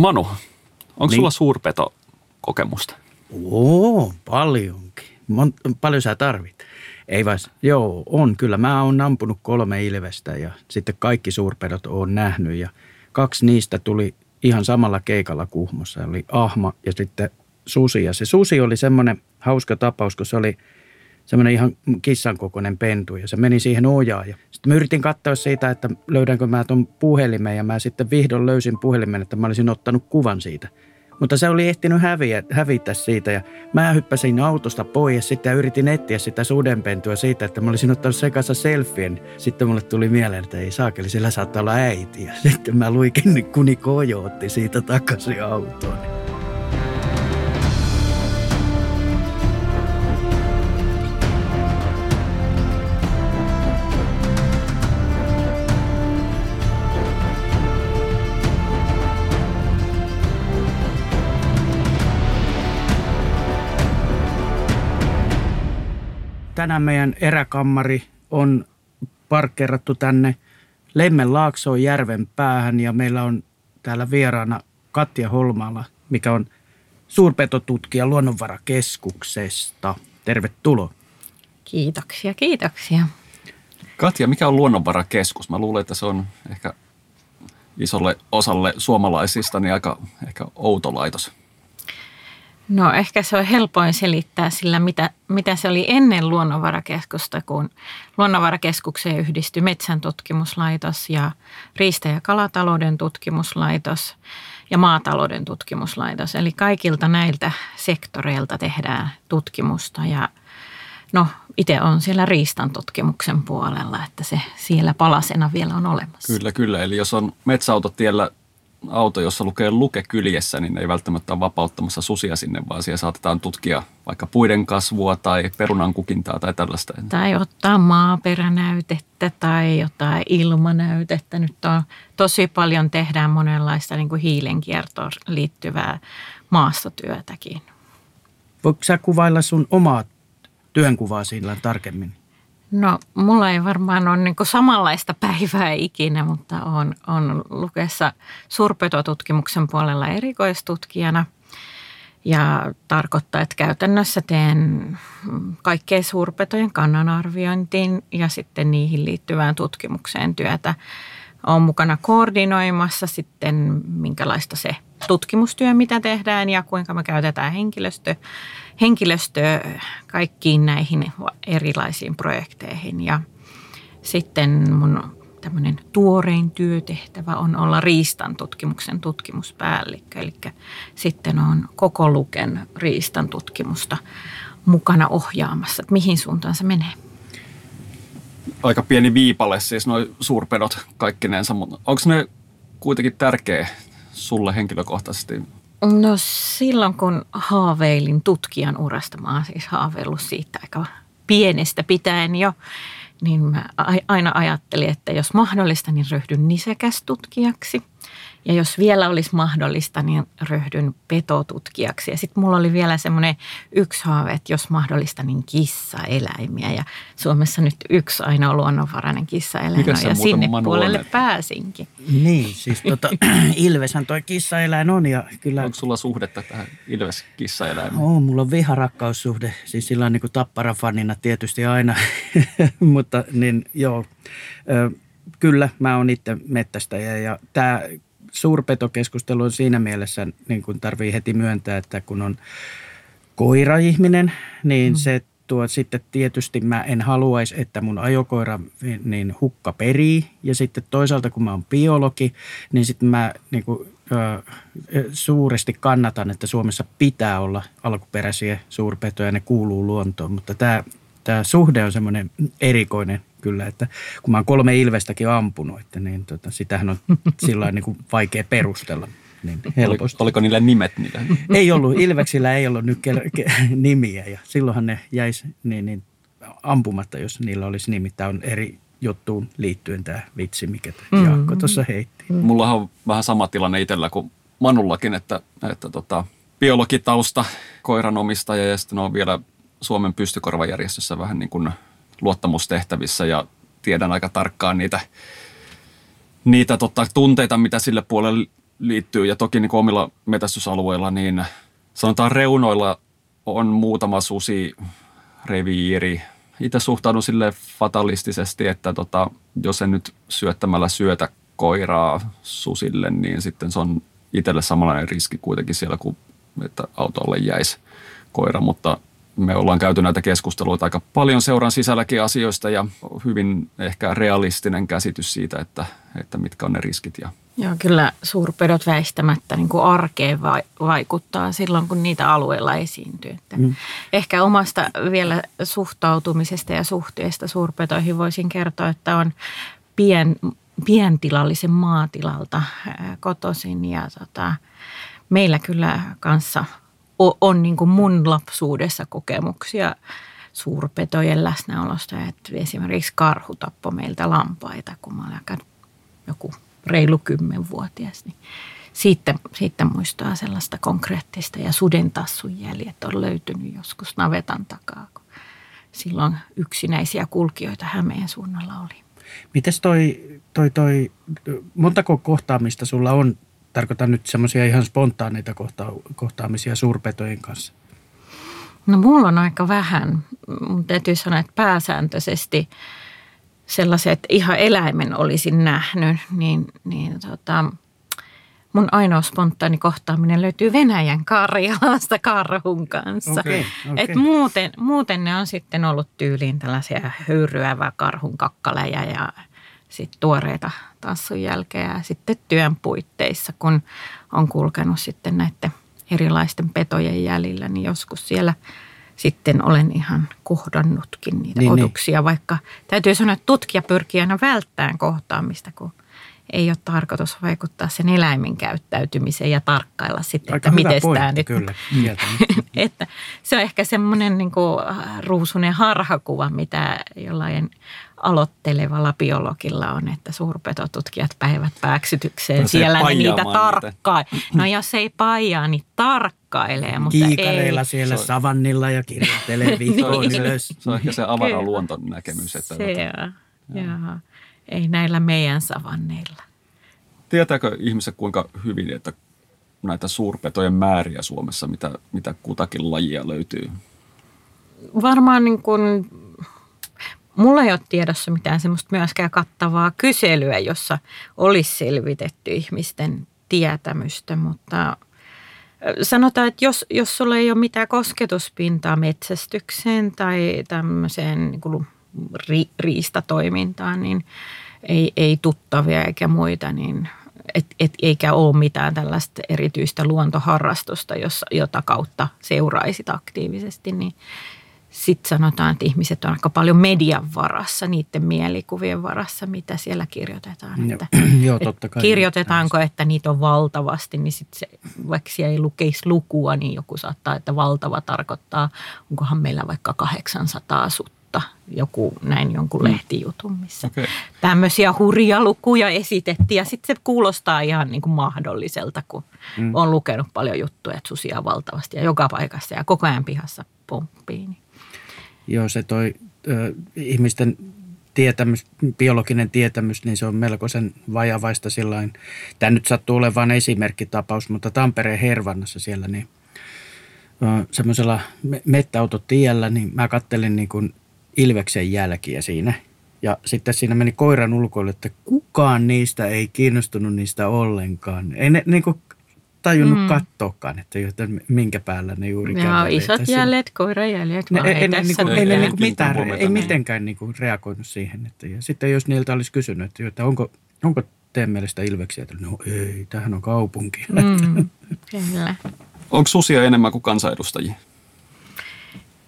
Manu, onko niin. sulla suurpeto-kokemusta? Oo, paljonkin. Mon- paljon sä tarvit? Ei vai, joo, on kyllä. Mä oon ampunut kolme ilvestä ja sitten kaikki suurpedot on nähnyt ja kaksi niistä tuli ihan samalla keikalla Kuhmossa. Oli ahma ja sitten susi ja se susi oli semmoinen hauska tapaus, kun se oli semmoinen ihan kissan kokoinen pentu ja se meni siihen ojaan. Ja sitten mä yritin katsoa siitä, että löydänkö mä tuon puhelimen ja mä sitten vihdoin löysin puhelimen, että mä olisin ottanut kuvan siitä – mutta se oli ehtinyt häviä, hävitä siitä ja mä hyppäsin autosta pois sitten ja yritin etsiä sitä sudenpentua siitä, että mä olisin ottanut sen kanssa selfien. Sitten mulle tuli mieleen, että ei saakeli, sillä saattaa olla äiti. Ja sitten mä luikin kuni kojootti siitä takaisin autoon. Tänään meidän eräkammari on parkkeerattu tänne Lemmenlaaksoon järven päähän ja meillä on täällä vieraana Katja Holmala, mikä on suurpetotutkija Luonnonvarakeskuksesta. Tervetuloa. Kiitoksia, kiitoksia. Katja, mikä on Luonnonvarakeskus? Mä luulen, että se on ehkä isolle osalle suomalaisista niin aika ehkä outo laitos. No ehkä se on helpoin selittää sillä, mitä, mitä se oli ennen luonnonvarakeskusta, kun luonnonvarakeskukseen yhdistyi metsän tutkimuslaitos ja riista- ja kalatalouden tutkimuslaitos ja maatalouden tutkimuslaitos. Eli kaikilta näiltä sektoreilta tehdään tutkimusta ja no itse on siellä riistan tutkimuksen puolella, että se siellä palasena vielä on olemassa. Kyllä, kyllä. Eli jos on metsäautotiellä auto, jossa lukee luke kyljessä, niin ei välttämättä ole vapauttamassa susia sinne, vaan siellä saatetaan tutkia vaikka puiden kasvua tai perunan kukintaa tai tällaista. Tai ottaa maaperänäytettä tai jotain ilmanäytettä. Nyt on tosi paljon tehdään monenlaista niin kuin hiilenkiertoon liittyvää maastotyötäkin. Voitko sä kuvailla sun omaa työnkuvaa sillä tarkemmin? No, mulla ei varmaan ole niin samanlaista päivää ikinä, mutta on, on lukessa suurpetotutkimuksen puolella erikoistutkijana. Ja tarkoittaa, että käytännössä teen kaikkea suurpetojen kannanarviointiin ja sitten niihin liittyvään tutkimukseen työtä. Olen mukana koordinoimassa sitten, minkälaista se tutkimustyö, mitä tehdään ja kuinka me käytetään henkilöstö, henkilöstöä kaikkiin näihin erilaisiin projekteihin. Ja sitten mun tämmöinen tuorein työtehtävä on olla riistan tutkimuksen tutkimuspäällikkö. Eli sitten on koko Luken riistan tutkimusta mukana ohjaamassa, että mihin suuntaan se menee. Aika pieni viipale siis noin suurpedot kaikkinensa, mutta onko ne kuitenkin tärkeä sulle henkilökohtaisesti? No silloin kun haaveilin tutkijan urasta, mä oon siis haaveillut siitä aika pienestä pitäen jo, niin mä aina ajattelin, että jos mahdollista, niin ryhdyn nisäkästutkijaksi. Ja jos vielä olisi mahdollista, niin ryhdyn petotutkijaksi. Ja sitten mulla oli vielä semmoinen yksi haave, että jos mahdollista, niin kissaeläimiä. Ja Suomessa nyt yksi ainoa luonnonvarainen kissaeläin on, ja sinne puolelle on? pääsinkin. Niin, siis tota, Ilveshän toi kissaeläin on. Ja kyllä... Onko sulla suhdetta tähän Ilves-kissaeläimeen? Oo, mulla on viharakkaussuhde. Siis sillä on niin kuin tapparafanina tietysti aina, mutta niin joo. Kyllä, mä oon itse mettästäjä ja tämä suurpetokeskustelu on siinä mielessä, niin kuin tarvii heti myöntää, että kun on koira-ihminen, niin mm. se tuo sitten tietysti mä en haluaisi, että mun ajokoira niin hukka perii. Ja sitten toisaalta kun mä oon biologi, niin sitten mä niin kuin, ö, suuresti kannatan, että Suomessa pitää olla alkuperäisiä suurpetoja, ne kuuluu luontoon. Mutta tämä, tämä suhde on semmoinen erikoinen kyllä, että kun mä oon kolme ilvestäkin ampunut, että niin tota, sitähän on sillä niin kuin vaikea perustella. Niin helposti. Oliko niillä nimet niillä? Ei ollut, ilveksillä ei ollut nyt ke- ke- nimiä ja silloinhan ne jäisi niin, niin ampumatta, jos niillä olisi nimi. Tämä on eri juttuun liittyen tämä vitsi, mikä mm-hmm. Jaakko tuossa heitti. Mm-hmm. Mulla on vähän sama tilanne itsellä kuin Manullakin, että, että tota, biologitausta, koiranomistaja ja sitten on vielä Suomen pystykorvajärjestössä vähän niin kuin luottamustehtävissä ja tiedän aika tarkkaan niitä, niitä tota, tunteita, mitä sille puolelle liittyy. Ja toki niin omilla metästysalueilla, niin sanotaan reunoilla on muutama susi, reviiri. Itse suhtaudun sille fatalistisesti, että tota, jos en nyt syöttämällä syötä koiraa susille, niin sitten se on itselle samanlainen riski kuitenkin siellä, kuin että autolle jäisi koira, mutta me ollaan käyty näitä keskusteluita aika paljon seuran sisälläkin asioista ja hyvin ehkä realistinen käsitys siitä, että, että mitkä on ne riskit. Ja. Joo, kyllä suurpedot väistämättä niin kuin arkeen vaikuttaa silloin, kun niitä alueella esiintyy. Että mm. Ehkä omasta vielä suhtautumisesta ja suhteesta suurpetoihin voisin kertoa, että on pien, pientilallisen maatilalta kotoisin ja tota, meillä kyllä kanssa – on, niin kuin mun lapsuudessa kokemuksia suurpetojen läsnäolosta. Että esimerkiksi karhu tappoi meiltä lampaita, kun mä olin joku reilu kymmenvuotias. Niin siitä, siitä muistaa sellaista konkreettista ja sudentassun jäljet on löytynyt joskus navetan takaa, kun silloin yksinäisiä kulkijoita Hämeen suunnalla oli. Mites toi, toi, toi, montako kohtaamista sulla on tarkoitan nyt semmoisia ihan spontaaneita kohta- kohtaamisia suurpetojen kanssa? No mulla on aika vähän. Mun täytyy sanoa, että pääsääntöisesti sellaiset, että ihan eläimen olisin nähnyt, niin, niin tota, mun ainoa spontaani kohtaaminen löytyy Venäjän Karjalasta karhun kanssa. Okay, okay. Et muuten, muuten ne on sitten ollut tyyliin tällaisia höyryävää karhun kakkaleja ja sit tuoreita tassun jälkeen ja sitten työn puitteissa, kun on kulkenut sitten näiden erilaisten petojen jäljillä, niin joskus siellä sitten olen ihan kohdannutkin niitä niin, niin. otuksia, niin. vaikka täytyy sanoa, että tutkija pyrkii aina välttämään kohtaamista, kun ei ole tarkoitus vaikuttaa sen eläimen käyttäytymiseen ja tarkkailla sitten, Aika että miten tämä nyt... Kyllä, että se on ehkä semmoinen niin ruusunen harhakuva, mitä jollain aloittelevalla biologilla on, että suurpetotutkijat päivät pääksytykseen. Siellä ne niitä tarkkaa. No jos ei paijaa, niin tarkkailee. Mutta Kiikareilla ei. siellä se on... savannilla ja kirjoittelee viikkoon niin. ylös. Se on ehkä se avara luontonäkemys. Että se on, joo. Ei näillä meidän savanneilla. Tietääkö ihmiset kuinka hyvin, että näitä suurpetojen määriä Suomessa, mitä, mitä kutakin lajia löytyy? Varmaan niin kuin Mulla ei ole tiedossa mitään semmoista myöskään kattavaa kyselyä, jossa olisi selvitetty ihmisten tietämystä, mutta sanotaan, että jos, jos sulla ei ole mitään kosketuspintaa metsästykseen tai tämmöiseen niin kuin ri, riistatoimintaan, niin ei, ei tuttavia eikä muita, niin et, et, eikä ole mitään tällaista erityistä luontoharrastusta, jossa, jota kautta seuraisit aktiivisesti, niin sitten sanotaan, että ihmiset on aika paljon median varassa, niiden mielikuvien varassa, mitä siellä kirjoitetaan. Että, Joo, totta kai. Kirjoitetaanko, että niitä on valtavasti, niin sitten se, vaikka siellä ei lukeisi lukua, niin joku saattaa, että valtava tarkoittaa, onkohan meillä vaikka 800 sutta, joku näin jonkun mm. lehtijutun, missä okay. tämmöisiä hurja lukuja esitettiin. Ja sitten se kuulostaa ihan niin kuin mahdolliselta, kun mm. on lukenut paljon juttuja, että susia valtavasti ja joka paikassa ja koko ajan pihassa pomppii. Niin Joo, se toi ö, ihmisten tietämys, biologinen tietämys, niin se on melkoisen vajavaista sillain. Tämä nyt sattuu olemaan esimerkkitapaus, mutta Tampereen Hervannassa siellä niin semmoisella mettäautotiellä, niin mä kattelin niin kuin Ilveksen jälkiä siinä. Ja sitten siinä meni koiran ulkoille, että kukaan niistä ei kiinnostunut niistä ollenkaan. Ei ne niin kuin tajunnut mm. katsoakaan, että, minkä päällä ne juuri Joo, kävelee. isot jäljet, koirajäljet. Ne, ei, ei, ne, niinku, ei, ne niinku mitään, ei mitenkään niinku reagoinut siihen. Että, ja sitten jos niiltä olisi kysynyt, että, että onko, onko teidän mielestä ilveksiä, että no ei, tähän on kaupunki. Mm, kyllä. Onko susia enemmän kuin kansanedustajia?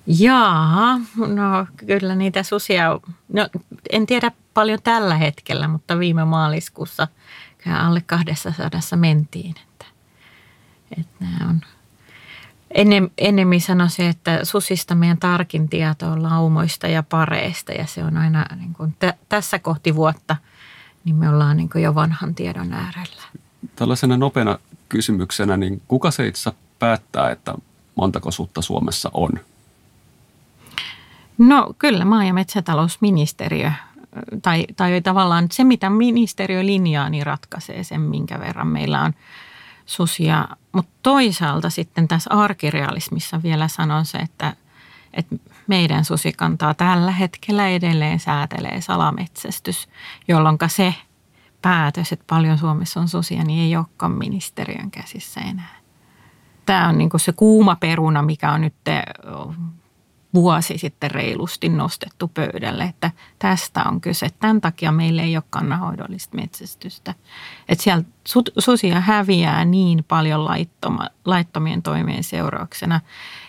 Jaa, no kyllä niitä susia, no en tiedä paljon tällä hetkellä, mutta viime maaliskuussa alle 200 mentiin. Että nämä on Ennen, ennemmin sanoisin, että susista meidän tarkin tieto on laumoista ja pareista ja se on aina niin kuin t- tässä kohti vuotta, niin me ollaan niin kuin jo vanhan tiedon äärellä. Tällaisena nopeana kysymyksenä, niin kuka se itse päättää, että montako sutta Suomessa on? No kyllä maa- ja metsätalousministeriö tai, tai tavallaan se, mitä ministeriö linjaa, niin ratkaisee sen, minkä verran meillä on susia. Mutta toisaalta sitten tässä arkirealismissa vielä sanon se, että, että meidän susikantaa tällä hetkellä edelleen säätelee salametsästys, jolloin se päätös, että paljon Suomessa on susia, niin ei olekaan ministeriön käsissä enää. Tämä on niin se kuuma peruna, mikä on nyt vuosi sitten reilusti nostettu pöydälle, että tästä on kyse. Tämän takia meillä ei ole kannanhoidollista metsästystä. Että siellä susia häviää niin paljon laittoma, laittomien toimien seurauksena,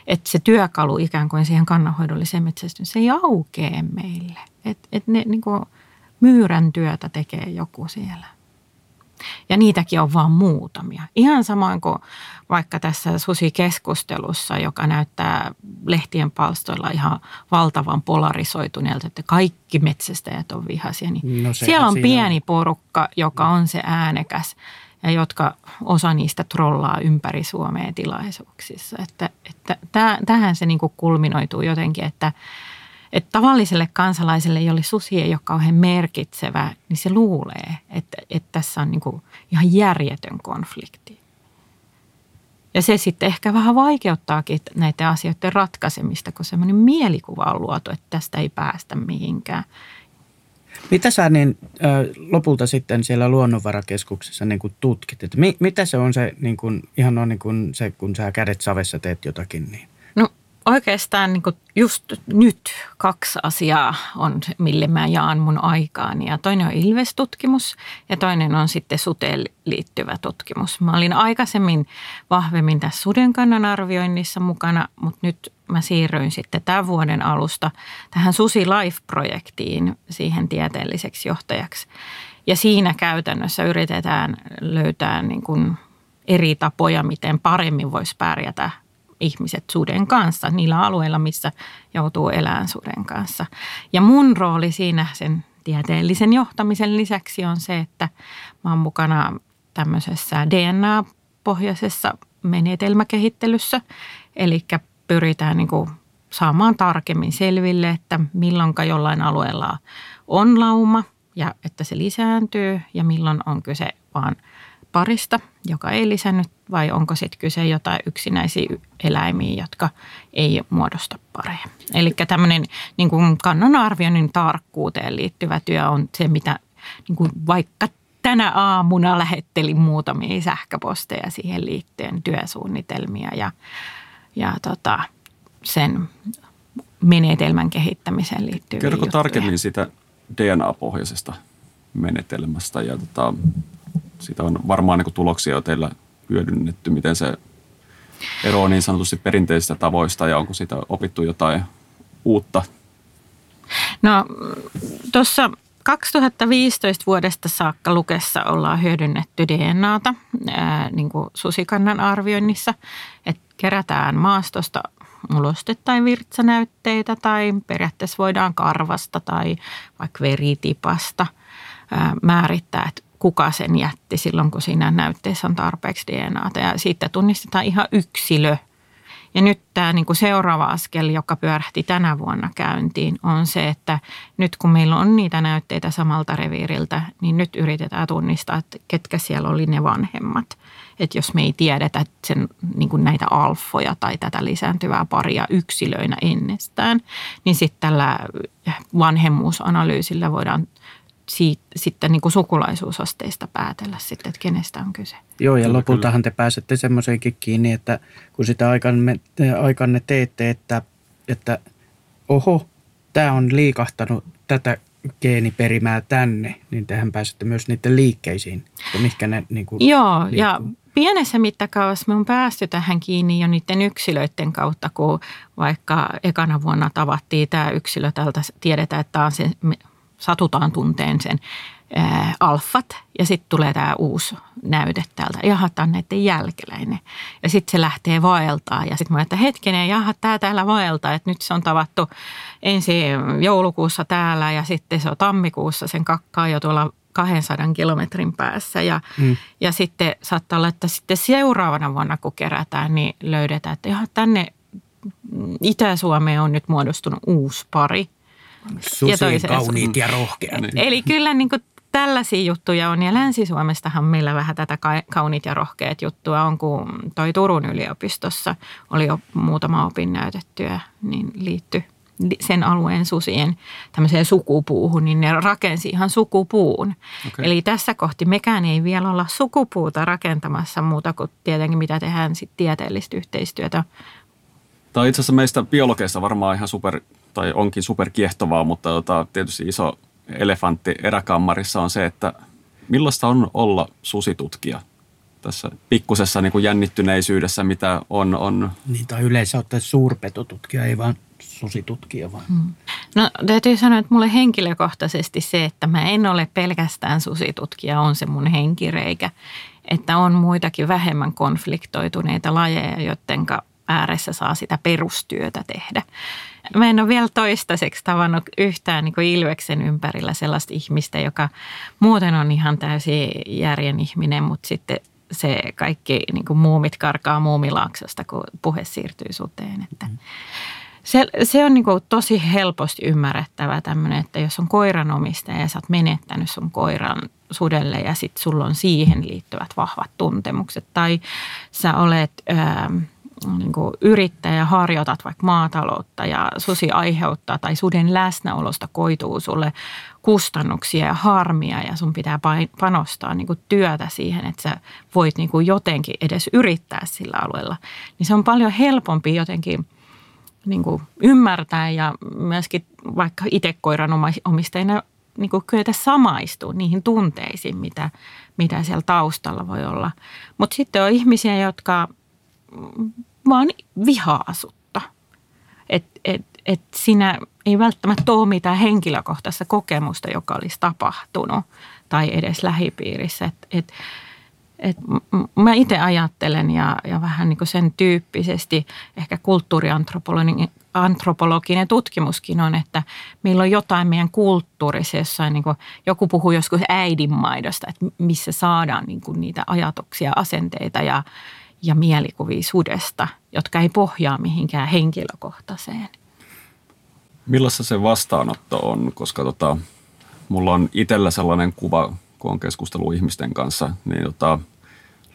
että se työkalu ikään kuin siihen kannanhoidolliseen metsästykseen, se ei aukee meille. Että et ne niin kuin myyrän työtä tekee joku siellä. Ja niitäkin on vain muutamia. Ihan samoin kuin vaikka tässä susikeskustelussa, joka näyttää lehtien palstoilla ihan valtavan polarisoituneelta, että kaikki metsästäjät on vihaisia. Niin no siellä on pieni on. porukka, joka on se äänekäs ja jotka osa niistä trollaa ympäri Suomea tilaisuuksissa. Että, että tähän se niin kulminoituu jotenkin, että että tavalliselle kansalaiselle, jolle susi ei ole kauhean merkitsevä, niin se luulee, että, että tässä on niin kuin ihan järjetön konflikti. Ja se sitten ehkä vähän vaikeuttaakin näiden asioiden ratkaisemista, kun semmoinen mielikuva on luotu, että tästä ei päästä mihinkään. Mitä sä niin, lopulta sitten siellä luonnonvarakeskuksessa niin kuin tutkit? Että mi, mitä se on se, niin kuin, ihan on niin kuin se, kun sä kädet savessa teet jotakin? Niin? Oikeastaan niin just nyt kaksi asiaa on, mille mä jaan mun aikaani. Ja toinen on ilvestutkimus ja toinen on sitten suteen liittyvä tutkimus. Mä olin aikaisemmin vahvemmin tässä sudenkannan arvioinnissa mukana, mutta nyt mä siirryin sitten tämän vuoden alusta tähän Susi Life-projektiin siihen tieteelliseksi johtajaksi. Ja siinä käytännössä yritetään löytää niin kuin eri tapoja, miten paremmin voisi pärjätä ihmiset suden kanssa niillä alueilla, missä joutuu elämään suden kanssa. Ja mun rooli siinä sen tieteellisen johtamisen lisäksi on se, että mä oon mukana tämmöisessä DNA-pohjaisessa menetelmäkehittelyssä, eli pyritään niin kuin saamaan tarkemmin selville, että milloinka jollain alueella on lauma ja että se lisääntyy ja milloin on kyse vaan – parista, joka ei lisännyt, vai onko sitten kyse jotain yksinäisiä eläimiä, jotka ei muodosta pareja. Eli tämmöinen niin kuin kannanarvioinnin tarkkuuteen liittyvä työ on se, mitä niin kuin vaikka tänä aamuna lähettelin muutamia sähköposteja siihen liittyen, työsuunnitelmia ja, ja tota, sen menetelmän kehittämiseen liittyviä Kerrotko tarkemmin sitä DNA-pohjaisesta menetelmästä ja tota, siitä on varmaan niin kuin tuloksia jo teillä hyödynnetty, miten se eroaa niin sanotusti perinteisistä tavoista ja onko siitä opittu jotain uutta? No tuossa 2015 vuodesta saakka Lukessa ollaan hyödynnetty DNAta ää, niin kuin susikannan arvioinnissa, että kerätään maastosta uloste- tai virtsanäytteitä tai periaatteessa voidaan karvasta tai vaikka veritipasta ää, määrittää, että kuka sen jätti silloin, kun siinä näytteessä on tarpeeksi DNAta. Ja siitä tunnistetaan ihan yksilö. Ja nyt tämä niin kuin seuraava askel, joka pyörähti tänä vuonna käyntiin, on se, että nyt kun meillä on niitä näytteitä samalta reviiriltä, niin nyt yritetään tunnistaa, että ketkä siellä oli ne vanhemmat. Että jos me ei tiedetä sen, niin kuin näitä alfoja tai tätä lisääntyvää paria yksilöinä ennestään, niin sitten tällä vanhemmuusanalyysillä voidaan siitä, sitten niin kuin sukulaisuusasteista päätellä sitten, että kenestä on kyse. Joo, ja lopultahan te pääsette semmoiseenkin kiinni, että kun sitä aikanne, aikanne teette, että, että oho, tämä on liikahtanut tätä geeniperimää tänne, niin tehän pääsette myös niiden liikkeisiin, mikä ne niin kuin Joo, liikkuu. ja pienessä mittakaavassa me on päästy tähän kiinni jo niiden yksilöiden kautta, kun vaikka ekana vuonna tavattiin tämä yksilö tältä, tiedetään, että tämä on se satutaan tunteen sen ää, alfat ja sitten tulee tämä uusi näyte täältä. Jaha, tämä on näiden jälkeläinen. Ja sitten se lähtee vaeltaa ja sitten mä että hetkinen, jaha, tämä täällä vaeltaa, että nyt se on tavattu ensi joulukuussa täällä ja sitten se on tammikuussa sen kakkaa jo tuolla 200 kilometrin päässä. Ja, mm. ja sitten saattaa olla, että sitten seuraavana vuonna, kun kerätään, niin löydetään, että jaha, tänne Itä-Suomeen on nyt muodostunut uusi pari – Susien kauniit ja rohkeat. Niin. Eli kyllä niin kuin tällaisia juttuja on. Ja Länsi-Suomestahan meillä vähän tätä kauniit ja rohkeat juttua on, kun toi Turun yliopistossa oli jo muutama opinnäytettyä, niin liittyi sen alueen susien tämmöiseen sukupuuhun, niin ne rakensi ihan sukupuun. Okay. Eli tässä kohti mekään ei vielä olla sukupuuta rakentamassa muuta kuin tietenkin mitä tehdään sitten tieteellistä yhteistyötä. Tämä on itse asiassa meistä biologeista varmaan ihan super, tai onkin super kiehtovaa, mutta tota, tietysti iso elefantti eräkammarissa on se, että millaista on olla susitutkija tässä pikkusessa niin kuin jännittyneisyydessä, mitä on. on. Niin, tai yleensä ottaa suurpetotutkija, ei vaan susitutkija vaan. Hmm. No täytyy sanoa, että mulle henkilökohtaisesti se, että mä en ole pelkästään susitutkija, on se mun henkireikä. Että on muitakin vähemmän konfliktoituneita lajeja, joiden ääressä saa sitä perustyötä tehdä. Mä en ole vielä toistaiseksi tavannut yhtään niin kuin Ilveksen ympärillä sellaista ihmistä, joka muuten on ihan täysin järjen ihminen, mutta sitten se kaikki niin kuin muumit karkaa muumilaaksosta, kun puhe siirtyy suteen. Että se, se on niin kuin tosi helposti ymmärrettävä tämmöinen, että jos on koiranomistaja ja sä oot menettänyt sun koiran sudelle ja sitten sulla on siihen liittyvät vahvat tuntemukset tai sä olet... Ää, niin kuin yrittäjä, harjoitat vaikka maataloutta ja susi aiheuttaa tai suden läsnäolosta koituu sulle kustannuksia ja harmia ja sun pitää panostaa niin kuin työtä siihen, että sä voit niin kuin jotenkin edes yrittää sillä alueella, niin se on paljon helpompi jotenkin niin kuin ymmärtää ja myöskin vaikka itse koiran omistajana niin kuin kyetä samaistua niihin tunteisiin, mitä, mitä siellä taustalla voi olla. Mutta sitten on ihmisiä, jotka vaan vihaa sutta. Että et, et siinä ei välttämättä ole mitään henkilökohtaista kokemusta, joka olisi tapahtunut tai edes lähipiirissä. Et, et, et mä itse ajattelen ja, ja vähän niin sen tyyppisesti ehkä kulttuuriantropologinen antropologinen tutkimuskin on, että meillä on jotain meidän kulttuurissa, niin kuin, joku puhuu joskus äidinmaidosta, että missä saadaan niin kuin niitä ajatuksia, asenteita ja, ja mielikuvia sudesta, jotka ei pohjaa mihinkään henkilökohtaiseen. Millaista se vastaanotto on, koska tota, mulla on itsellä sellainen kuva, kun on keskustelu ihmisten kanssa, niin tota,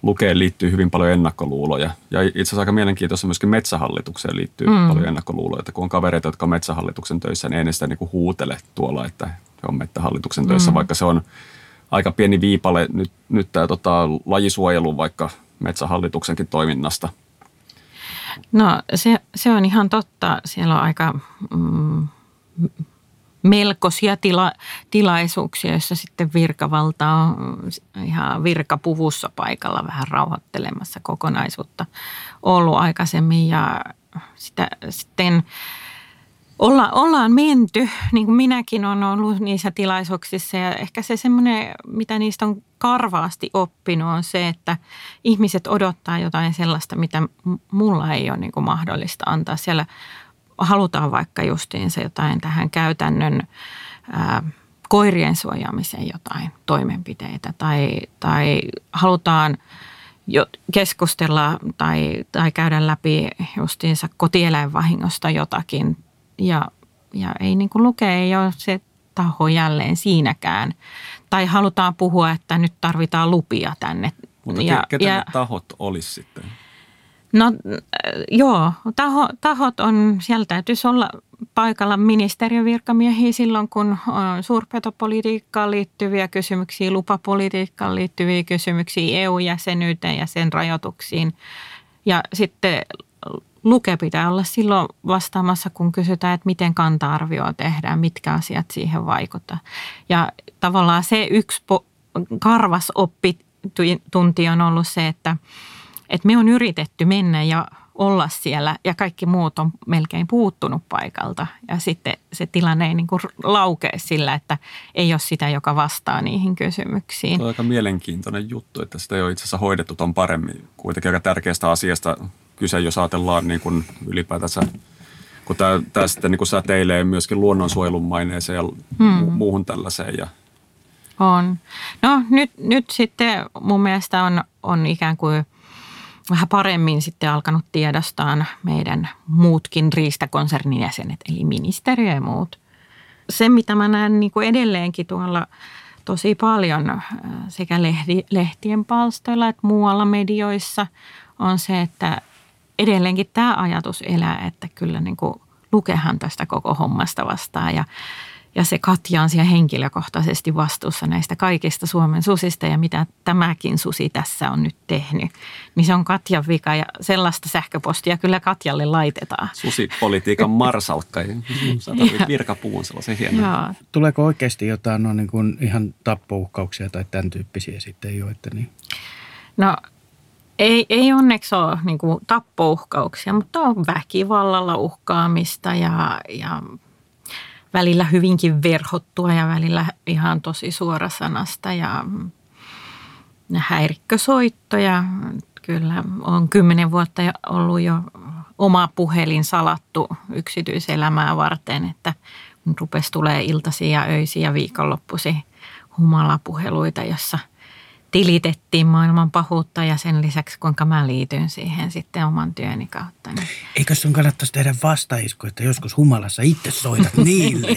lukeen liittyy hyvin paljon ennakkoluuloja. Ja itse asiassa aika mielenkiintoista myöskin metsähallitukseen liittyy mm. paljon ennakkoluuloja. Että kun on kavereita, jotka on metsähallituksen töissä, niin ei ne sitä niin kuin huutele tuolla, että he on metsähallituksen töissä, mm. vaikka se on aika pieni viipale nyt, nyt tämä tota, lajisuojelu vaikka metsähallituksenkin toiminnasta? No se, se on ihan totta. Siellä on aika mm, melkoisia tila, tilaisuuksia, joissa sitten virkavalta on ihan virkapuvussa paikalla vähän rauhoittelemassa kokonaisuutta ollut aikaisemmin ja sitä sitten olla, ollaan menty, niin kuin minäkin olen ollut niissä tilaisuuksissa. Ja ehkä se semmoinen, mitä niistä on karvaasti oppinut on se, että ihmiset odottaa jotain sellaista, mitä mulla ei ole niin kuin mahdollista antaa. Siellä halutaan vaikka justiinsa jotain tähän käytännön ää, koirien suojaamiseen jotain toimenpiteitä. Tai, tai halutaan jo keskustella tai, tai käydä läpi justiinsa kotieläinvahingosta jotakin ja, ja ei niin kuin lukea, ei ole se taho jälleen siinäkään. Tai halutaan puhua, että nyt tarvitaan lupia tänne. Mutta ja, ketä ja, ne tahot olisi sitten? No joo, taho, tahot on, siellä täytyisi olla paikalla ministeriövirkamiehiä silloin, kun on suurpetopolitiikkaan liittyviä kysymyksiä, lupapolitiikkaan liittyviä kysymyksiä, EU-jäsenyyteen ja sen rajoituksiin. Ja sitten luke pitää olla silloin vastaamassa, kun kysytään, että miten kanta-arvioa tehdään, mitkä asiat siihen vaikuttavat. Ja tavallaan se yksi po- karvas oppitunti on ollut se, että, että me on yritetty mennä ja olla siellä ja kaikki muut on melkein puuttunut paikalta. Ja sitten se tilanne ei niin kuin laukee sillä, että ei ole sitä, joka vastaa niihin kysymyksiin. Se on aika mielenkiintoinen juttu, että sitä ei ole itse asiassa hoidettu ton paremmin. Kuitenkin aika tärkeästä asiasta kyse, jos ajatellaan niin kuin ylipäätänsä, kun tämä, tämä sitten niin kuin säteilee myöskin luonnonsuojelun maineeseen ja hmm. muuhun tällaiseen. Ja... On. No nyt, nyt sitten mun mielestä on, on ikään kuin vähän paremmin sitten alkanut tiedostaa meidän muutkin riistakonsernin jäsenet, eli ministeriö ja muut. se, mitä mä näen niin kuin edelleenkin tuolla tosi paljon äh, sekä lehti, lehtien palstoilla että muualla medioissa, on se, että edelleenkin tämä ajatus elää, että kyllä niin kuin lukehan tästä koko hommasta vastaan ja ja se Katja on siellä henkilökohtaisesti vastuussa näistä kaikista Suomen susista ja mitä tämäkin susi tässä on nyt tehnyt. Niin se on Katjan vika ja sellaista sähköpostia kyllä Katjalle laitetaan. Susipolitiikan marsalkka. Virkapuun sellaisen hienon. Tuleeko oikeasti jotain no, niin kuin ihan tappouhkauksia tai tämän tyyppisiä sitten jo? Että niin? No ei, ei onneksi ole niin kuin tappouhkauksia, mutta on väkivallalla uhkaamista ja, ja välillä hyvinkin verhottua ja välillä ihan tosi suorasanasta ja häirikkösoittoja. Kyllä on kymmenen vuotta ollut jo oma puhelin salattu yksityiselämää varten, että kun rupesi tulee iltasi ja öisi ja viikonloppusi humalapuheluita, jossa – tilitettiin maailman pahuutta ja sen lisäksi kuinka mä liityin siihen sitten oman työni kautta. Niin. Eikö sun kannattaisi tehdä vastaisku, että joskus humalassa itse soitat niille?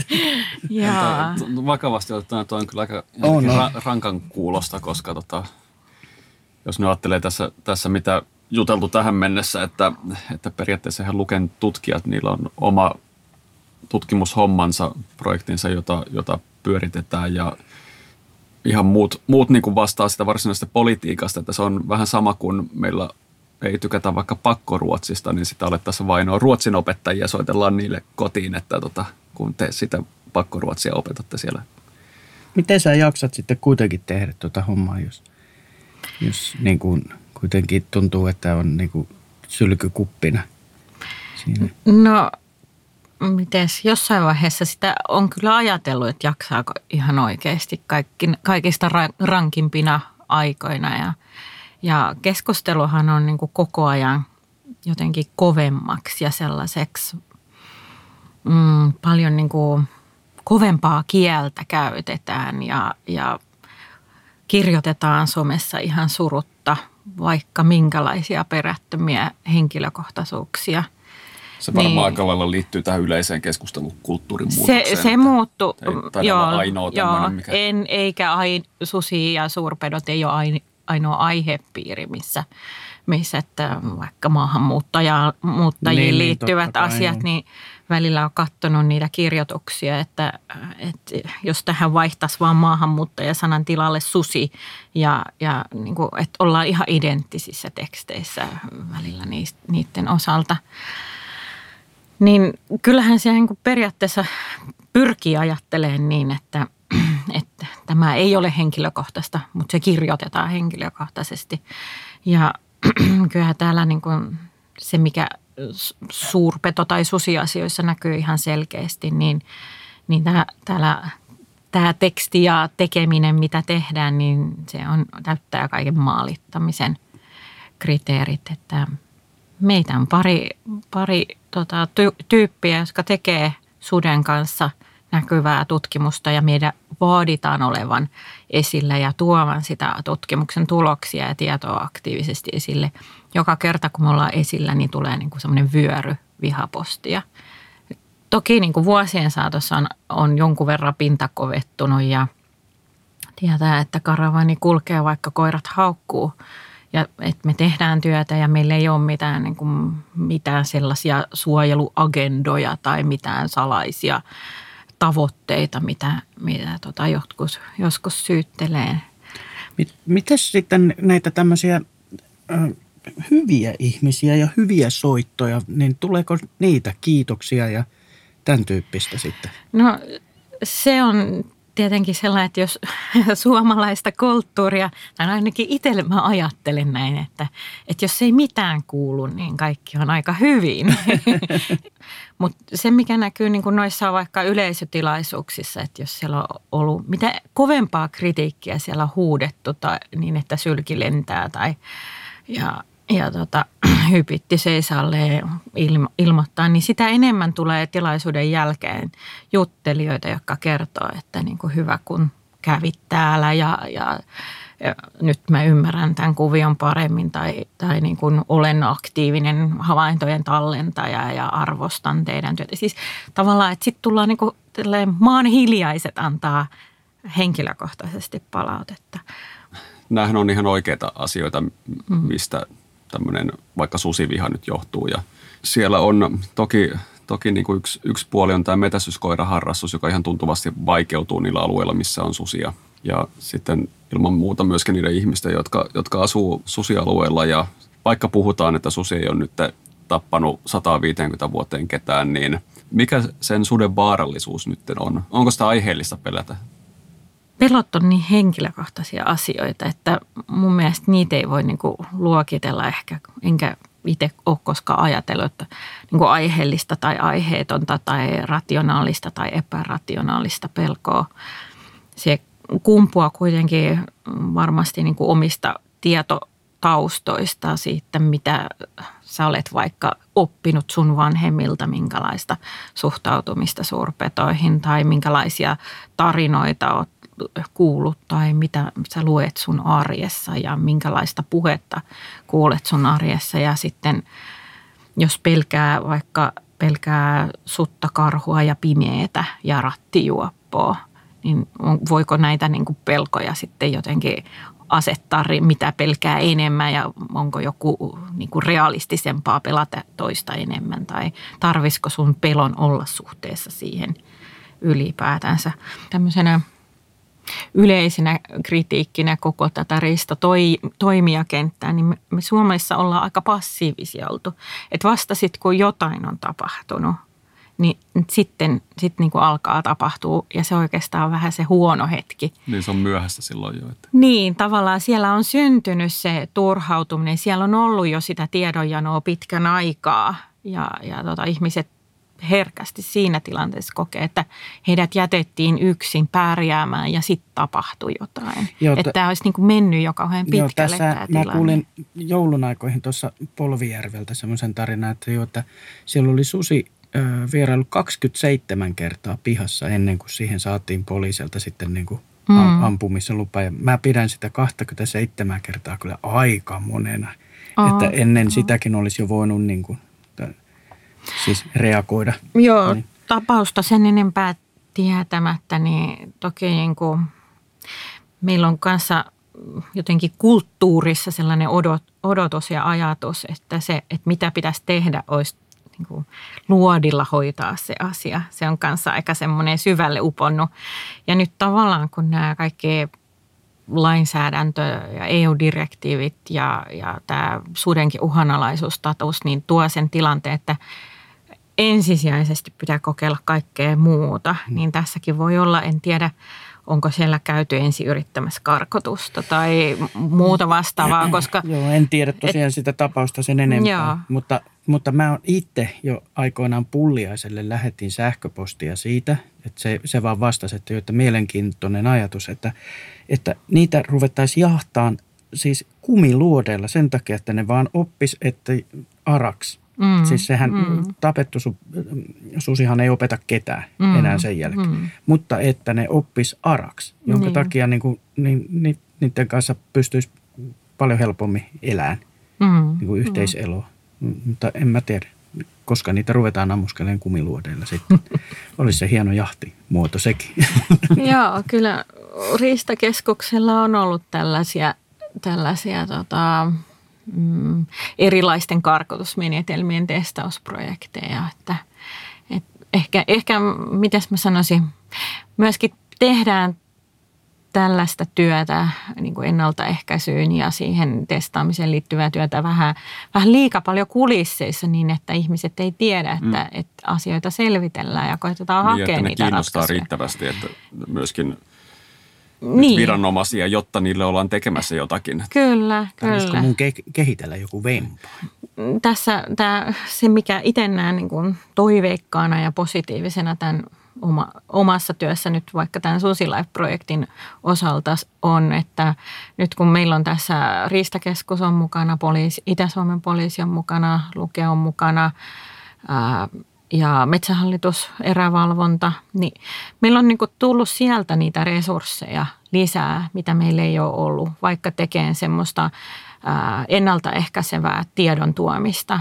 Jaa. Vakavasti otettuna tuo on kyllä aika on, ra- rankan kuulosta, koska tota, jos ne ajattelee tässä, tässä mitä juteltu tähän mennessä, että, että periaatteessa ihan Luken tutkijat, niillä on oma tutkimushommansa, projektinsa, jota, jota pyöritetään ja – ihan muut, muut niin kuin vastaa sitä varsinaisesta politiikasta, että se on vähän sama kuin meillä ei tykätä vaikka pakkoruotsista, niin sitä alettaisiin vainoa ruotsin opettajia, soitellaan niille kotiin, että tota, kun te sitä pakkoruotsia opetatte siellä. Miten sä jaksat sitten kuitenkin tehdä tuota hommaa, jos, jos niin kuin kuitenkin tuntuu, että on niin kuin sylkykuppina siinä? No Mites jossain vaiheessa sitä on kyllä ajatellut, että jaksaako ihan oikeasti kaikki, kaikista rankimpina aikoina. Ja, ja keskusteluhan on niin koko ajan jotenkin kovemmaksi ja sellaiseksi mm, paljon niin kuin kovempaa kieltä käytetään ja, ja kirjoitetaan somessa ihan surutta vaikka minkälaisia perättömiä henkilökohtaisuuksia – se varmaan niin. aika lailla liittyy tähän yleiseen keskustelukulttuurin muutokseen. Se, se muuttuu. Joo, ainoa joo, mikä... en, eikä ai, susi ja suurpedot ei ole ainoa aihepiiri, missä, missä että vaikka maahanmuuttajiin niin, niin liittyvät niin, asiat, niin välillä on katsonut niitä kirjoituksia, että, että jos tähän vaihtaisi vaan maahanmuuttajasanan tilalle susi ja, ja niin kuin, että ollaan ihan identtisissä teksteissä välillä niiden osalta. Niin kyllähän se niin periaatteessa pyrkii ajattelemaan niin, että, että tämä ei ole henkilökohtaista, mutta se kirjoitetaan henkilökohtaisesti. Ja kyllähän täällä niin kuin se, mikä suurpeto- tai susiasioissa näkyy ihan selkeästi, niin, niin tää, täällä tämä teksti ja tekeminen, mitä tehdään, niin se on, täyttää kaiken maalittamisen kriteerit. Että meitä on pari, pari tota, ty- tyyppiä, jotka tekee suden kanssa näkyvää tutkimusta ja meidän vaaditaan olevan esillä ja tuovan sitä tutkimuksen tuloksia ja tietoa aktiivisesti esille. Joka kerta kun me ollaan esillä, niin tulee niin kuin semmoinen vyöry vihapostia. Toki niin kuin vuosien saatossa on, on jonkun verran pinta kovettunut ja tietää, että karavani kulkee vaikka koirat haukkuu – ja että me tehdään työtä ja meillä ei ole mitään, niin kuin, mitään sellaisia suojeluagendoja tai mitään salaisia tavoitteita, mitä, mitä tota joskus, joskus syyttelee. Miten sitten näitä tämmöisiä ö, hyviä ihmisiä ja hyviä soittoja, niin tuleeko niitä kiitoksia ja tämän tyyppistä sitten? No se on tietenkin sellainen, että jos suomalaista kulttuuria, tai ainakin itselle mä ajattelen näin, että, että jos ei mitään kuulu, niin kaikki on aika hyvin. Mutta se, mikä näkyy niin kuin noissa vaikka yleisötilaisuuksissa, että jos siellä on ollut mitä kovempaa kritiikkiä siellä on huudettu tai niin, että sylki lentää tai ja ja tota, hypitti seisalle ilmo, ilmoittaa, niin sitä enemmän tulee tilaisuuden jälkeen juttelijoita, jotka kertoo, että niin kuin hyvä kun kävit täällä ja, ja ja nyt mä ymmärrän tämän kuvion paremmin tai, tai niin kuin olen aktiivinen havaintojen tallentaja ja arvostan teidän työtä. Siis tavallaan, että sitten tullaan niin kuin maan hiljaiset antaa henkilökohtaisesti palautetta. Nämähän on ihan oikeita asioita, mistä tämmöinen vaikka susiviha nyt johtuu. Ja siellä on toki, toki niin kuin yksi, yksi puoli on tämä metästyskoiraharrastus, joka ihan tuntuvasti vaikeutuu niillä alueilla, missä on susia. Ja sitten ilman muuta myöskin niiden ihmisten, jotka, jotka asuu susialueella ja vaikka puhutaan, että susi ei ole nyt tappanut 150 vuoteen ketään, niin mikä sen suden vaarallisuus nyt on? Onko sitä aiheellista pelätä? Pelot on niin henkilökohtaisia asioita, että mun mielestä niitä ei voi niinku luokitella ehkä, enkä itse ole koskaan ajatellut, että niinku aiheellista tai aiheetonta tai rationaalista tai epärationaalista pelkoa. Se kumpua kuitenkin varmasti niinku omista tietotaustoista siitä, mitä sä olet vaikka oppinut sun vanhemmilta, minkälaista suhtautumista suurpetoihin tai minkälaisia tarinoita oot kuullut tai mitä sä luet sun arjessa ja minkälaista puhetta kuulet sun arjessa. Ja sitten jos pelkää vaikka pelkää sutta, karhua ja pimeetä ja rattijuoppoa, niin voiko näitä niin kuin pelkoja sitten jotenkin asettaa, mitä pelkää enemmän ja onko joku niin kuin realistisempaa pelata toista enemmän tai tarvisiko sun pelon olla suhteessa siihen ylipäätänsä. Tämmöisenä yleisenä kritiikkinä koko tätä Risto toi, toimijakenttää, niin me, me Suomessa ollaan aika passiivisia oltu. Että vasta sitten kun jotain on tapahtunut, niin sitten sit niin kuin alkaa tapahtua ja se oikeastaan on vähän se huono hetki. Niin se on myöhäistä silloin jo. Että. Niin, tavallaan siellä on syntynyt se turhautuminen. Siellä on ollut jo sitä tiedonjanoa pitkän aikaa ja, ja tota, ihmiset herkästi siinä tilanteessa kokee, että heidät jätettiin yksin pärjäämään ja sitten tapahtui jotain. Joo, että tämä olisi niin kuin mennyt jo kauhean pitkälle joo, tässä tämä tilanne. Mä kuulin joulun aikoihin tuossa Polvijärveltä semmoisen tarinan, että, jo, että siellä oli susi vierailu 27 kertaa pihassa ennen kuin siihen saatiin poliisilta sitten niin kuin mm. ampumisen lupa. Ja mä pidän sitä 27 kertaa kyllä aika monena. Oh, että ennen sitäkin olisi jo voinut niin kuin siis reagoida. Joo, niin. tapausta sen enempää tietämättä, niin toki niin kuin meillä on kanssa jotenkin kulttuurissa sellainen odot, odotus ja ajatus, että se, että mitä pitäisi tehdä, olisi niin kuin luodilla hoitaa se asia. Se on kanssa aika semmoinen syvälle uponnut. Ja nyt tavallaan kun nämä kaikki lainsäädäntö ja EU-direktiivit ja, ja tämä sudenkin uhanalaisuustatus, niin tuo sen tilanteen, että ensisijaisesti pitää kokeilla kaikkea muuta, mm. niin tässäkin voi olla, en tiedä, onko siellä käyty ensi yrittämässä karkotusta tai muuta vastaavaa, koska... Joo, en tiedä tosiaan et, sitä tapausta sen enempää, joo. mutta, mutta mä oon itse jo aikoinaan Pulliaiselle lähetin sähköpostia siitä, että se, se vaan vastasi, että, jo, että mielenkiintoinen ajatus, että, että niitä ruvettaisiin jahtaan siis kumiluodeilla sen takia, että ne vaan oppis, että araks Mm, siis sehän mm. tapettu su, susihan ei opeta ketään mm, enää sen jälkeen. Mm. Mutta että ne oppis araks, jonka niin. takia niin kuin, niin, niin, niiden kanssa pystyisi paljon helpommin elämään mm, niin kuin yhteiseloa. Mm. Mutta en mä tiedä, koska niitä ruvetaan ammuskelemaan kumiluodeilla sitten. Olisi se hieno jahtimuoto sekin. Joo, kyllä Riistakeskuksella on ollut tällaisia, tällaisia tota, mm, erilaisten karkotusmenetelmien testausprojekteja. Että, et ehkä, ehkä, mitäs mä sanoisin, myöskin tehdään tällaista työtä niin kuin ennaltaehkäisyyn ja siihen testaamiseen liittyvää työtä vähän, vähän liika paljon kulisseissa niin, että ihmiset ei tiedä, että, mm. että asioita selvitellään ja koitetaan niin, hakea että niitä kiinnostaa ratkaisuja. riittävästi, että myöskin niin. viranomaisia, jotta niille ollaan tekemässä jotakin. Kyllä, kyllä. Olisiko mun ke- kehitellä joku vempa? Tässä tämä, se, mikä itse näen niin kuin toiveikkaana ja positiivisena tämän oma, omassa työssä nyt vaikka tämän Susilife-projektin osalta on, että nyt kun meillä on tässä Riistakeskus on mukana, poliisi, Itä-Suomen poliisi on mukana, Luke on mukana ää, ja metsähallitus, erävalvonta, niin meillä on niin tullut sieltä niitä resursseja lisää, mitä meillä ei ole ollut, vaikka tekee semmoista ennaltaehkäisevää tiedon tuomista.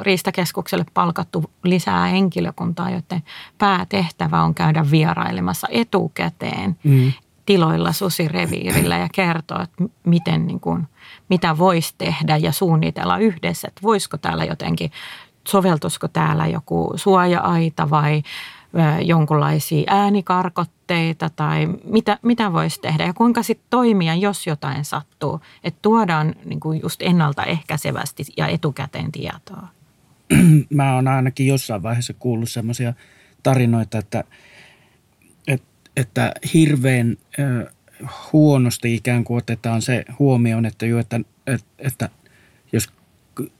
Riistakeskukselle palkattu lisää henkilökuntaa, joten päätehtävä on käydä vierailemassa etukäteen mm. tiloilla susireviirillä ja kertoa, että miten, niin kuin, mitä voisi tehdä ja suunnitella yhdessä, että voisiko täällä jotenkin, soveltuisiko täällä joku suoja-aita vai jonkinlaisia äänikarkotteita tai mitä, mitä voisi tehdä ja kuinka sitten toimia, jos jotain sattuu. Että tuodaan niin kuin just ennaltaehkäisevästi ja etukäteen tietoa. Mä oon ainakin jossain vaiheessa kuullut semmoisia tarinoita, että, että, että hirveän huonosti ikään kuin otetaan se huomioon, että, jo, että, että, että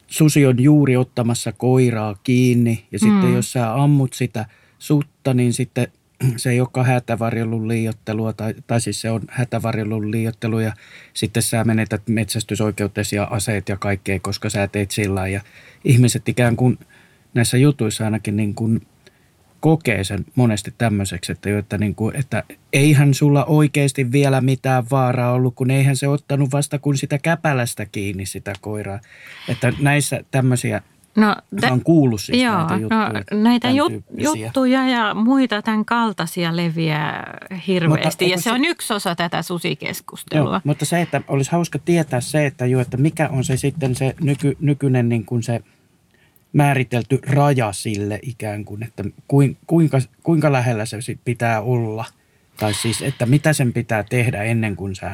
susi on juuri ottamassa koiraa kiinni ja sitten mm. jos sä ammut sitä – sutta, niin sitten se ei olekaan hätävarjelun liiottelua, tai, tai siis se on hätävarjelun liiottelu, ja sitten sä menetät metsästysoikeutesi ja aseet ja kaikkea, koska sä teet sillä ja ihmiset ikään kuin näissä jutuissa ainakin niin kuin kokee sen monesti tämmöiseksi, että, että, niin kuin, että eihän sulla oikeasti vielä mitään vaaraa ollut, kun eihän se ottanut vasta kun sitä käpälästä kiinni sitä koiraa. Että näissä tämmöisiä No, t- on kuullut siis joo, näitä juttuja. No, näitä jut, juttuja ja muita tämän kaltaisia leviää hirveästi ja se, se on yksi osa tätä susikeskustelua. Joo, mutta se, että olisi hauska tietää se, että, jo, että mikä on se sitten se nyky, nykyinen niin kuin se määritelty raja sille ikään kuin, että kuinka, kuinka lähellä se pitää olla. Tai siis, että mitä sen pitää tehdä ennen kuin sä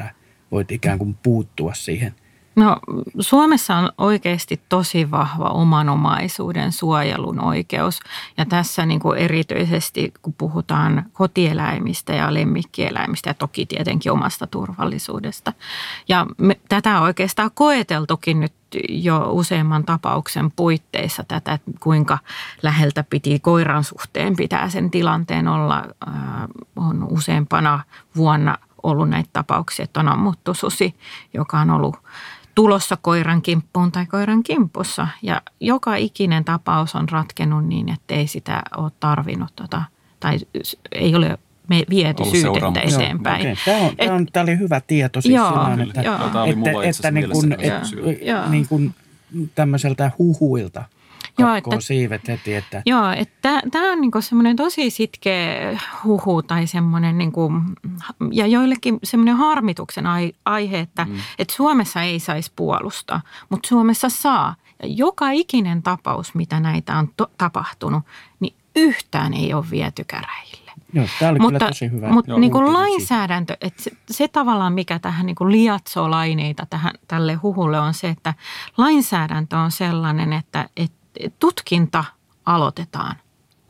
voit ikään kuin puuttua siihen – No Suomessa on oikeasti tosi vahva omanomaisuuden suojelun oikeus ja tässä niin kuin erityisesti kun puhutaan kotieläimistä ja lemmikkieläimistä ja toki tietenkin omasta turvallisuudesta. Ja me, tätä oikeastaan koeteltukin nyt jo useamman tapauksen puitteissa tätä, kuinka läheltä piti koiran suhteen pitää sen tilanteen olla. Äh, on useampana vuonna ollut näitä tapauksia, että on ammuttu susi, joka on ollut tulossa koiran kimppuun tai koiran kimpussa. Ja joka ikinen tapaus on ratkennut niin, että ei sitä ole tarvinnut tota, tai ei ole me viety syytettä eteenpäin. Joo, okay. tämä, on, tämä, on, tämä oli hyvä tieto siis joo, silloin, että, joo. että, että niin kuin, et, niin kuin tämmöiseltä huhuilta – Joo, että, siivet heti. Että. Joo, että tämä on niinku semmoinen tosi sitkeä huhu tai semmoinen, niinku, ja joillekin semmoinen harmituksen aihe, että, mm. että Suomessa ei saisi puolustaa, mutta Suomessa saa. Ja joka ikinen tapaus, mitä näitä on to- tapahtunut, niin yhtään ei ole viety käräjille. Joo, tämä oli mutta, kyllä tosi hyvä. Mutta Joo, niin kuin lainsäädäntö, että se, se tavallaan mikä tähän niin kuin liatsoo laineita tähän, tälle huhulle on se, että lainsäädäntö on sellainen, että, että tutkinta aloitetaan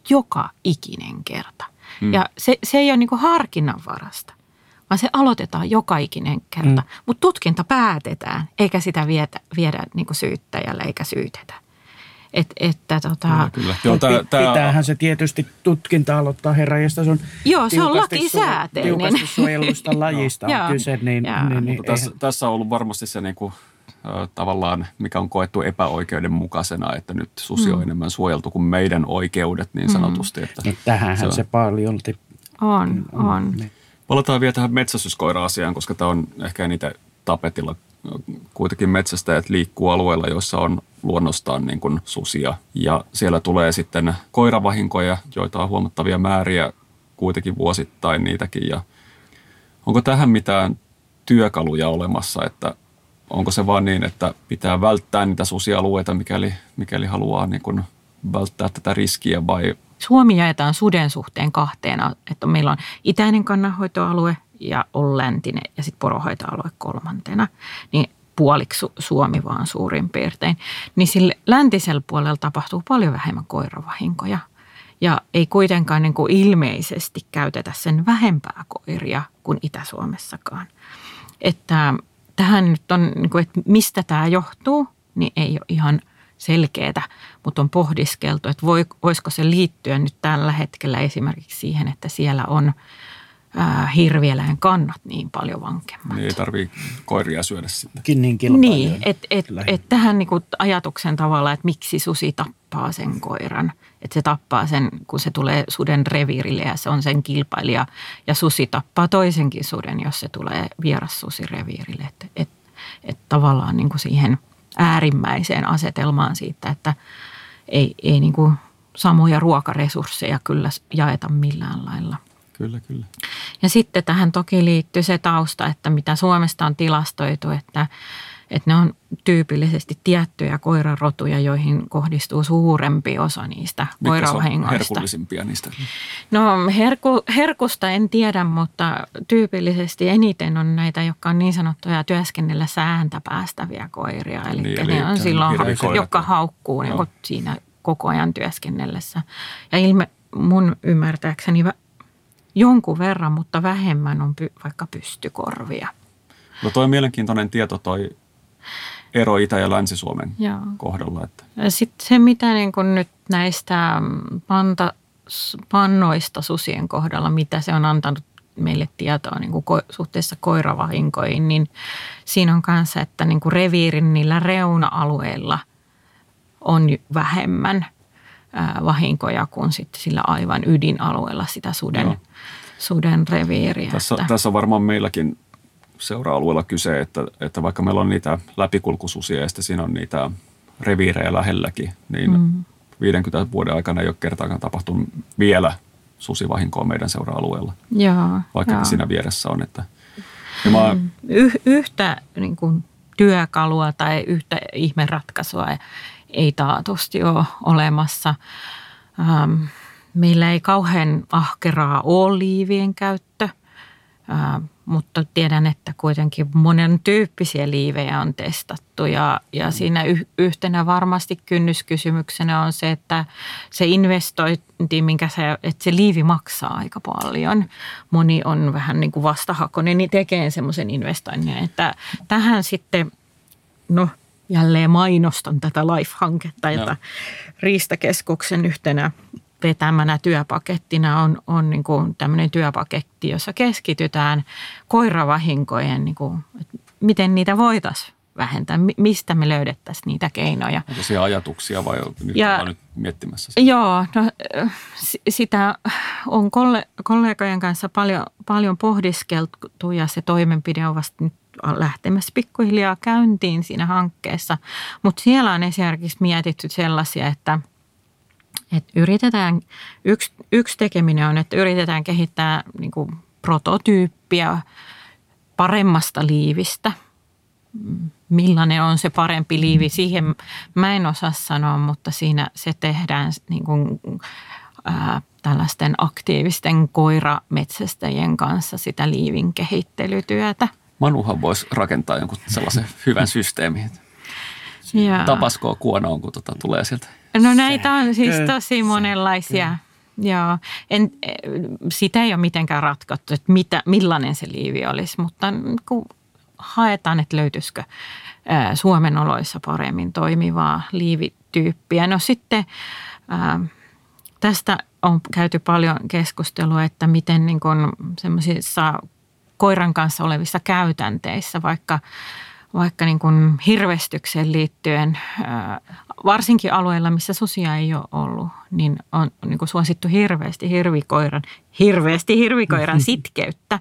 joka ikinen kerta. Hmm. Ja se, se ei ole niin harkinnanvarasta, vaan se aloitetaan joka ikinen kerta. Hmm. Mutta tutkinta päätetään, eikä sitä viedä, viedä niin syyttäjälle eikä syytetä. Et, että tota, ja, kyllä. Joo, tää, tää... Pitäähän se tietysti tutkinta aloittaa herra, josta on Joo, se on lakisääteinen. Tiukasti suojelusta lajista on kyse. Niin, niin, niin, tässä, tässä on ollut varmasti se niin kuin tavallaan, mikä on koettu epäoikeudenmukaisena, että nyt susi on mm. enemmän suojeltu kuin meidän oikeudet niin mm. sanotusti. Että mm. Tähänhän se, on, se paljon on. on. on. Niin. Palataan vielä tähän metsästyskoira-asiaan, koska tämä on ehkä niitä tapetilla. Kuitenkin metsästäjät liikkuu alueella, joissa on luonnostaan niin kuin susia. Ja siellä tulee sitten koiravahinkoja, joita on huomattavia määriä kuitenkin vuosittain niitäkin. Ja onko tähän mitään työkaluja olemassa, että onko se vaan niin, että pitää välttää niitä susialueita, mikäli, mikäli haluaa niin kuin välttää tätä riskiä vai? Suomi jaetaan suden suhteen kahteen, että meillä on itäinen kannanhoitoalue ja on läntinen ja sitten porohoitoalue kolmantena. Niin puoliksi Suomi vaan suurin piirtein. Niin sille läntisellä puolella tapahtuu paljon vähemmän koiravahinkoja. Ja ei kuitenkaan niin kuin ilmeisesti käytetä sen vähempää koiria kuin Itä-Suomessakaan. Että tähän nyt on, niin kuin, että mistä tämä johtuu, niin ei ole ihan selkeää, mutta on pohdiskeltu, että voi, voisiko se liittyä nyt tällä hetkellä esimerkiksi siihen, että siellä on ää, hirvieläin kannat niin paljon vankemmat. Niin ei tarvii koiria syödä sitten. Niin, niin että et, et tähän niinku ajatuksen tavalla, että miksi susi tappaa sen koiran. Että se tappaa sen, kun se tulee suden reviirille ja se on sen kilpailija. Ja susi tappaa toisenkin suden, jos se tulee vieras susi reviirille. Että et, et tavallaan niinku siihen äärimmäiseen asetelmaan siitä, että ei, ei niinku samoja ruokaresursseja kyllä jaeta millään lailla. Kyllä, kyllä. Ja sitten tähän toki liittyy se tausta, että mitä Suomesta on tilastoitu, että, että ne on tyypillisesti tiettyjä koirarotuja, joihin kohdistuu suurempi osa niistä koiravahingoista. herkullisimpia niistä? No herku, herkusta en tiedä, mutta tyypillisesti eniten on näitä, jotka on niin sanottuja työskennellä sääntä päästäviä koiria. Eli, niin, eli ne on silloin, jotka haukkuu niin siinä koko ajan työskennellessä. Ja ilme, mun ymmärtääkseni jonkun verran, mutta vähemmän on py, vaikka pystykorvia. No toi on mielenkiintoinen tieto toi ero Itä- ja Länsi-Suomen Joo. kohdalla. Että. Sitten se, mitä niin kun nyt näistä panta, pannoista susien kohdalla, mitä se on antanut meille tietoa niin kuin ko- suhteessa koiravahinkoihin, niin siinä on kanssa, että niin kuin reviirin niillä reuna-alueilla on vähemmän vahinkoja kuin sitten sillä aivan ydinalueella sitä suden, Joo. Suden reviiriä. Tässä, että. tässä on varmaan meilläkin seura-alueella kyse, että, että vaikka meillä on niitä läpikulkususia ja sitten siinä on niitä reviirejä lähelläkin, niin mm. 50 vuoden aikana ei ole kertaakaan tapahtunut vielä susivahinkoa meidän seura-alueella. Joo, vaikka joo. siinä vieressä on. Että, ja mä, mm. y- yhtä niin kuin, työkalua tai yhtä ihmeratkaisua ei taatusti ole olemassa. Ähm, meillä ei kauhean ahkeraa ole liivien käyttö, mutta tiedän, että kuitenkin monen tyyppisiä liivejä on testattu ja, ja siinä yhtenä varmasti kynnyskysymyksenä on se, että se investointi, minkä se, että se liivi maksaa aika paljon. Moni on vähän niin kuin vastahakoinen, niin tekee semmoisen investoinnin, että tähän sitten, no jälleen mainostan tätä LIFE-hanketta, jota Riistakeskuksen yhtenä vetämänä työpakettina on, on niin kuin tämmöinen työpaketti, jossa keskitytään koiravahinkojen, niin kuin, että miten niitä voitaisiin vähentää, mistä me löydettäisiin niitä keinoja. Onko siellä ajatuksia vai nyt ja, nyt miettimässä sitä? Joo, no, sitä on kollegojen kanssa paljon, paljon pohdiskeltu ja se toimenpide on vasta nyt lähtemässä pikkuhiljaa käyntiin siinä hankkeessa. Mutta siellä on esimerkiksi mietitty sellaisia, että, että yritetään, yksi, yksi tekeminen on, että yritetään kehittää niin kuin prototyyppiä paremmasta liivistä. Millainen on se parempi liivi, siihen mä en osaa sanoa, mutta siinä se tehdään niin kuin, ää, tällaisten aktiivisten koirametsästäjien kanssa sitä liivin kehittelytyötä – Manuhan voisi rakentaa jonkun sellaisen hyvän systeemin. Tapaskoa kuonoon, kun tota tulee sieltä. No näitä on siis tosi monenlaisia. Joo. En, sitä ei ole mitenkään ratkottu, että mitä, millainen se liivi olisi, mutta kun haetaan, että löytyisikö Suomen oloissa paremmin toimivaa liivityyppiä. No sitten tästä on käyty paljon keskustelua, että miten niin semmoisissa koiran kanssa olevissa käytänteissä, vaikka, vaikka niin kuin hirvestykseen liittyen, varsinkin alueilla, missä susia ei ole ollut, niin on niin kuin suosittu hirveästi hirvikoiran, hirveästi hirvikoiran sitkeyttä.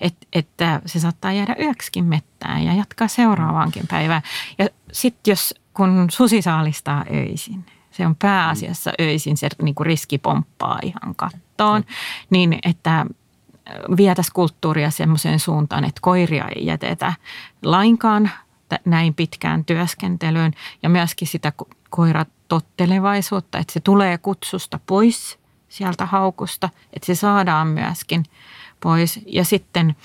Et, että se saattaa jäädä yöksikin mettään ja jatkaa seuraavaankin päivään. Ja sitten jos, kun susi saalistaa öisin, se on pääasiassa öisin, se niin kuin riski pomppaa ihan kattoon, niin että vietäisiin kulttuuria semmoiseen suuntaan, että koiria ei jätetä lainkaan näin pitkään työskentelyyn ja myöskin sitä koiratottelevaisuutta, että se tulee kutsusta pois sieltä haukusta, että se saadaan myöskin pois. Ja sitten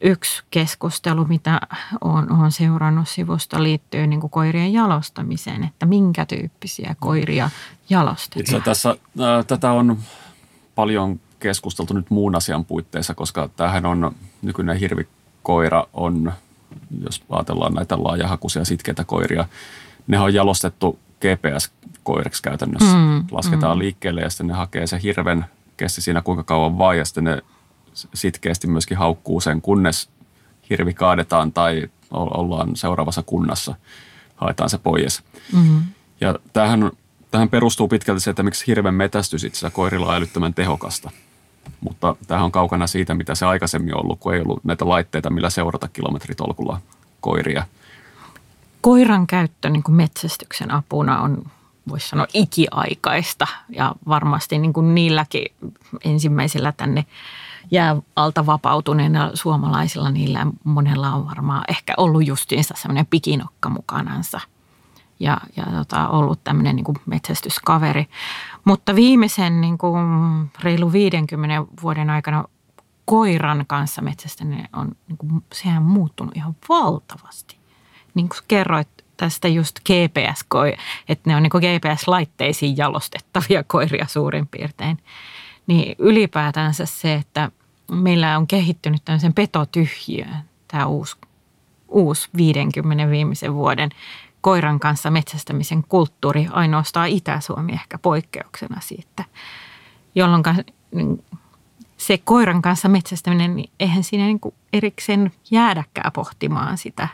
yksi keskustelu, mitä olen, olen seurannut sivusta, liittyy niin kuin koirien jalostamiseen, että minkä tyyppisiä koiria jalostetaan. Itse tässä äh, tätä on paljon keskusteltu nyt muun asian puitteissa, koska tämähän on nykyinen hirvikoira on, jos ajatellaan näitä laajahakuisia sitkeitä koiria, ne on jalostettu GPS-koiriksi käytännössä. Mm, Lasketaan mm. liikkeelle ja sitten ne hakee se hirven, kesti siinä kuinka kauan vaan ja sitten ne sitkeästi myöskin haukkuu sen, kunnes hirvi kaadetaan tai ollaan seuraavassa kunnassa, haetaan se pois. Mm-hmm. Ja tämähän, tähän perustuu pitkälti se, että miksi hirven metästys itse koirilla on älyttömän tehokasta. Mutta tämähän on kaukana siitä, mitä se aikaisemmin on ollut, kun ei ollut näitä laitteita, millä seurata kilometritolkulla koiria. Koiran käyttö niin kuin metsästyksen apuna on voisi sanoa ikiaikaista ja varmasti niin kuin niilläkin ensimmäisillä tänne jää alta vapautuneena suomalaisilla, niillä monella on varmaan ehkä ollut justiinsa semmoinen pikinokka mukanansa ja, ja tota, ollut tämmöinen niin metsästyskaveri. Mutta viimeisen niin kuin reilu 50 vuoden aikana koiran kanssa metsästäminen on, niin kuin, sehän on muuttunut ihan valtavasti. Niin kuin kerroit tästä just GPS, että ne on niin GPS-laitteisiin jalostettavia koiria suurin piirtein. Niin ylipäätänsä se, että meillä on kehittynyt tämmöisen petotyhjiön, tämä uusi, uusi 50 viimeisen vuoden koiran kanssa metsästämisen kulttuuri, ainoastaan Itä-Suomi ehkä poikkeuksena siitä, jolloin niin se koiran kanssa metsästäminen, niin eihän siinä niin erikseen jäädäkään pohtimaan sitä,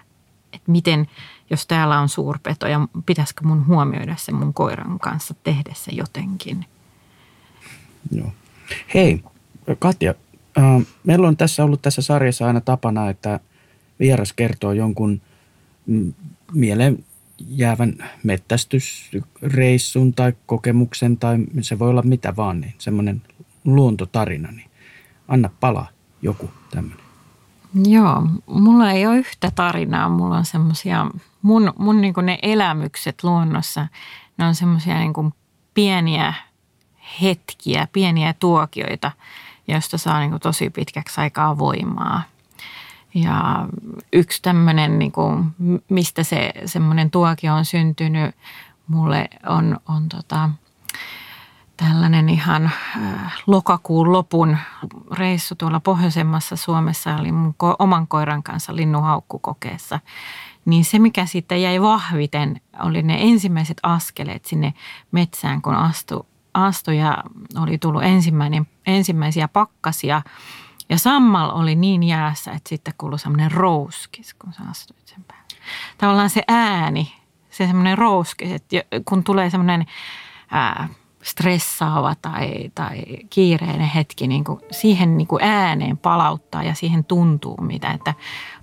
että miten, jos täällä on suurpeto ja pitäisikö mun huomioida se mun koiran kanssa tehdessä jotenkin. Joo. Hei, Katja, äh, meillä on tässä ollut tässä sarjassa aina tapana, että vieras kertoo jonkun mieleen jäävän mettästysreissun tai kokemuksen tai se voi olla mitä vaan, niin semmoinen luontotarina, niin anna palaa joku tämmöinen. Joo, mulla ei ole yhtä tarinaa, mulla on semmoisia, mun, mun niin ne elämykset luonnossa, ne on semmoisia niin pieniä hetkiä, pieniä tuokioita, joista saa niin tosi pitkäksi aikaa voimaa. Ja yksi tämmöinen, niin kuin, mistä se semmoinen tuokio on syntynyt, mulle on, on tota, tällainen ihan äh, lokakuun lopun reissu tuolla pohjoisemmassa Suomessa. Oli mun ko- oman koiran kanssa linnunhaukkukokeessa. Niin se, mikä sitten jäi vahviten, oli ne ensimmäiset askeleet sinne metsään, kun astu, astu ja oli tullut ensimmäinen, ensimmäisiä pakkasia – ja sammal oli niin jäässä, että sitten kuului semmoinen rouskis, kun sä astuit sen päälle. Tavallaan se ääni, se semmoinen rouskis, että kun tulee semmoinen ää, stressaava tai, tai kiireinen hetki, niin kuin siihen niin kuin ääneen palauttaa ja siihen tuntuu mitä, että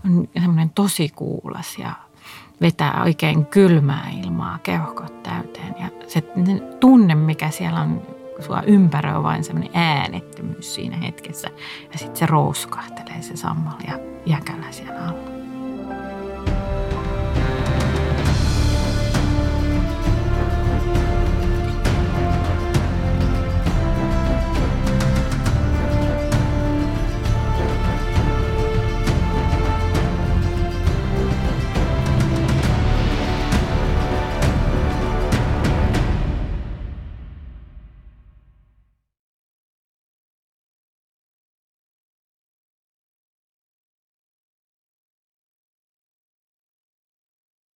on semmoinen tosi kuulas ja vetää oikein kylmää ilmaa keuhkot täyteen. Ja se tunne, mikä siellä on sua ympäröi vain semmoinen äänettömyys siinä hetkessä. Ja sitten se rouskahtelee se sammal ja jäkälä siellä alla.